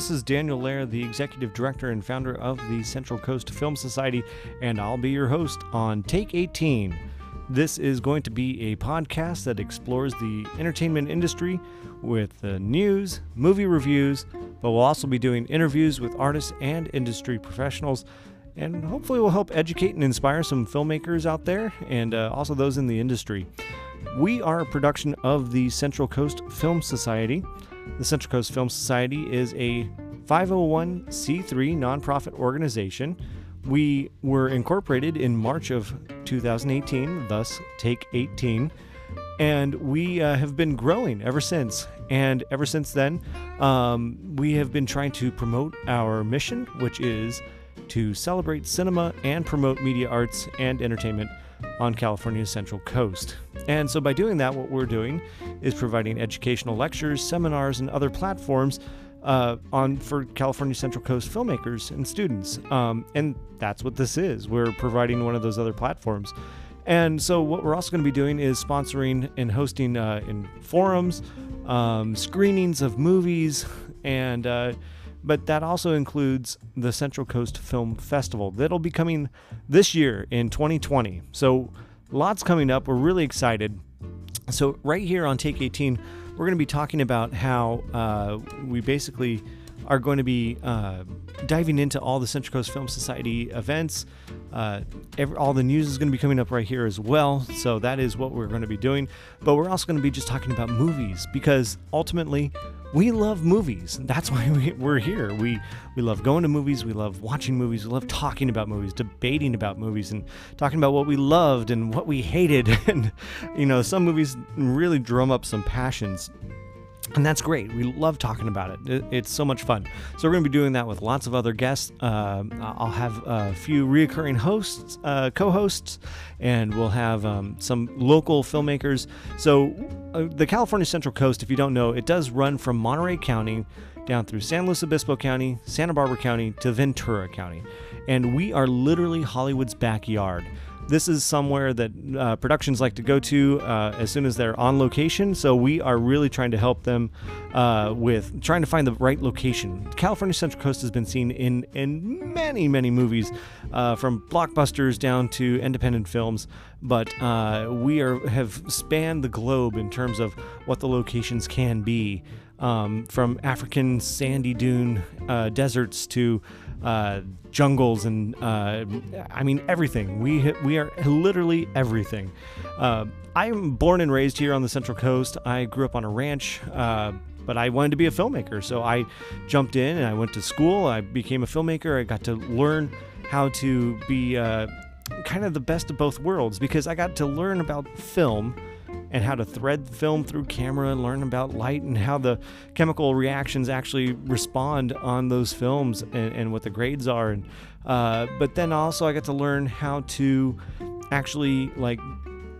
this is Daniel Lair, the executive director and founder of the Central Coast Film Society, and I'll be your host on Take 18. This is going to be a podcast that explores the entertainment industry with the news, movie reviews, but we'll also be doing interviews with artists and industry professionals. And hopefully, we'll help educate and inspire some filmmakers out there and uh, also those in the industry. We are a production of the Central Coast Film Society. The Central Coast Film Society is a 501c3 nonprofit organization. We were incorporated in March of 2018, thus Take 18, and we uh, have been growing ever since. And ever since then, um, we have been trying to promote our mission, which is to celebrate cinema and promote media arts and entertainment on California's Central Coast. And so, by doing that, what we're doing is providing educational lectures, seminars, and other platforms uh, on for California Central Coast filmmakers and students. Um, and that's what this is. We're providing one of those other platforms. And so, what we're also going to be doing is sponsoring and hosting uh, in forums, um, screenings of movies, and uh, but that also includes the Central Coast Film Festival that'll be coming this year in 2020. So, lots coming up. We're really excited. So, right here on Take 18, we're going to be talking about how uh, we basically are going to be uh, diving into all the Central Coast Film Society events. Uh, every, all the news is going to be coming up right here as well. So that is what we're going to be doing. But we're also going to be just talking about movies because ultimately, we love movies. That's why we, we're here. We we love going to movies. We love watching movies. We love talking about movies, debating about movies, and talking about what we loved and what we hated. And you know, some movies really drum up some passions. And that's great. We love talking about it. It's so much fun. So we're going to be doing that with lots of other guests. Uh, I'll have a few reoccurring hosts, uh, co-hosts, and we'll have um, some local filmmakers. So uh, the California Central Coast, if you don't know, it does run from Monterey County down through San Luis Obispo County, Santa Barbara County to Ventura County, and we are literally Hollywood's backyard this is somewhere that uh, productions like to go to uh, as soon as they're on location. So we are really trying to help them uh, with trying to find the right location. California Central Coast has been seen in in many many movies, uh, from blockbusters down to independent films. But uh, we are have spanned the globe in terms of what the locations can be. Um, from African sandy dune uh, deserts to uh, jungles and uh, I mean everything. We we are literally everything. Uh, I'm born and raised here on the Central Coast. I grew up on a ranch. Uh, but I wanted to be a filmmaker, so I jumped in and I went to school. I became a filmmaker. I got to learn how to be uh, kind of the best of both worlds because I got to learn about film and how to thread film through camera and learn about light and how the chemical reactions actually respond on those films and, and what the grades are. And uh, but then also I got to learn how to actually like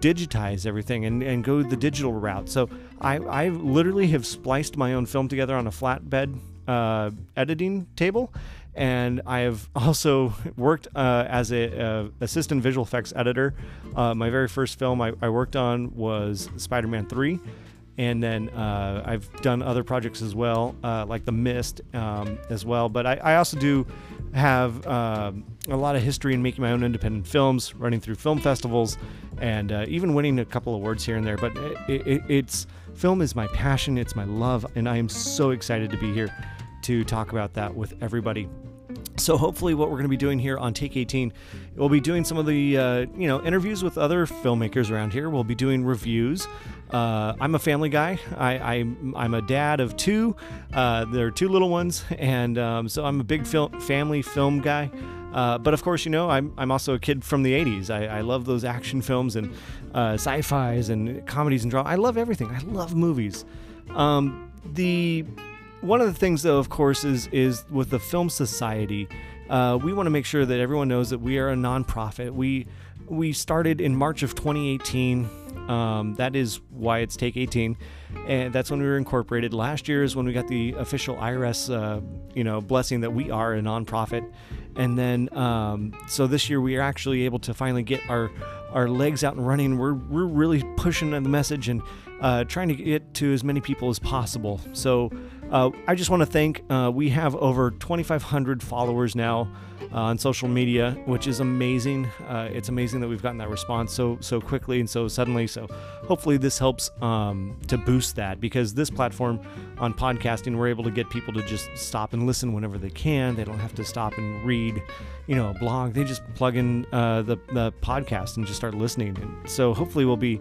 digitize everything and, and go the digital route. So I, I literally have spliced my own film together on a flatbed uh, editing table and I have also worked uh, as a uh, assistant visual effects editor. Uh, my very first film I, I worked on was Spider-Man 3, and then uh, I've done other projects as well, uh, like The Mist um, as well. But I, I also do have a lot of history in making my own independent films, running through film festivals, and even winning a couple awards here and there. But it, it, it's film is my passion, it's my love, and I am so excited to be here to talk about that with everybody. So hopefully, what we're going to be doing here on Take 18, we'll be doing some of the uh, you know interviews with other filmmakers around here. We'll be doing reviews. Uh, I'm a family guy. I, I am a dad of two. Uh, there are two little ones, and um, so I'm a big family film guy. Uh, but of course, you know, I'm, I'm also a kid from the 80s. I, I love those action films and uh, sci fis and comedies and drama. I love everything. I love movies. Um, the one of the things, though, of course, is is with the Film Society. Uh, we want to make sure that everyone knows that we are a nonprofit. We we started in March of 2018. Um, that is why it's Take 18, and that's when we were incorporated. Last year is when we got the official IRS, uh, you know, blessing that we are a nonprofit. And then, um, so this year we are actually able to finally get our our legs out and running. We're we're really pushing the message and uh, trying to get to as many people as possible. So Uh, I just want to thank, uh, we have over 2,500 followers now uh, on social media, which is amazing. Uh, it's amazing that we've gotten that response so so quickly and so suddenly. So hopefully this helps um, to boost that because this platform on podcasting, we're able to get people to just stop and listen whenever they can. They don't have to stop and read, you know, a blog. They just plug in uh, the the podcast and just start listening. And so hopefully we'll be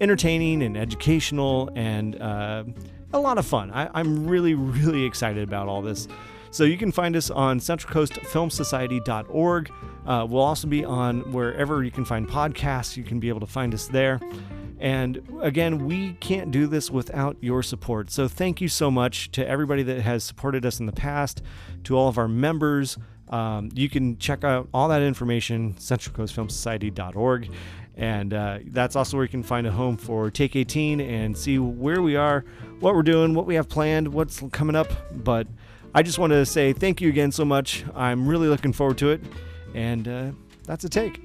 entertaining and educational and uh, a lot of fun. I, I'm really really excited about all this. So you can find us on centralcoastfilmsociety.org. Uh, we'll also be on wherever you can find podcasts. You can be able to find us there. And again, we can't do this without your support. So thank you so much to everybody that has supported us in the past, to all of our members. Um, you can check out all that information, centralcoastfilmsociety.org. And uh, that's also where you can find a home for Take 18 and see where we are, what we're doing, what we have planned, what's coming up. But I just want to say thank you again so much. I'm really looking forward to it. And uh, that's a take.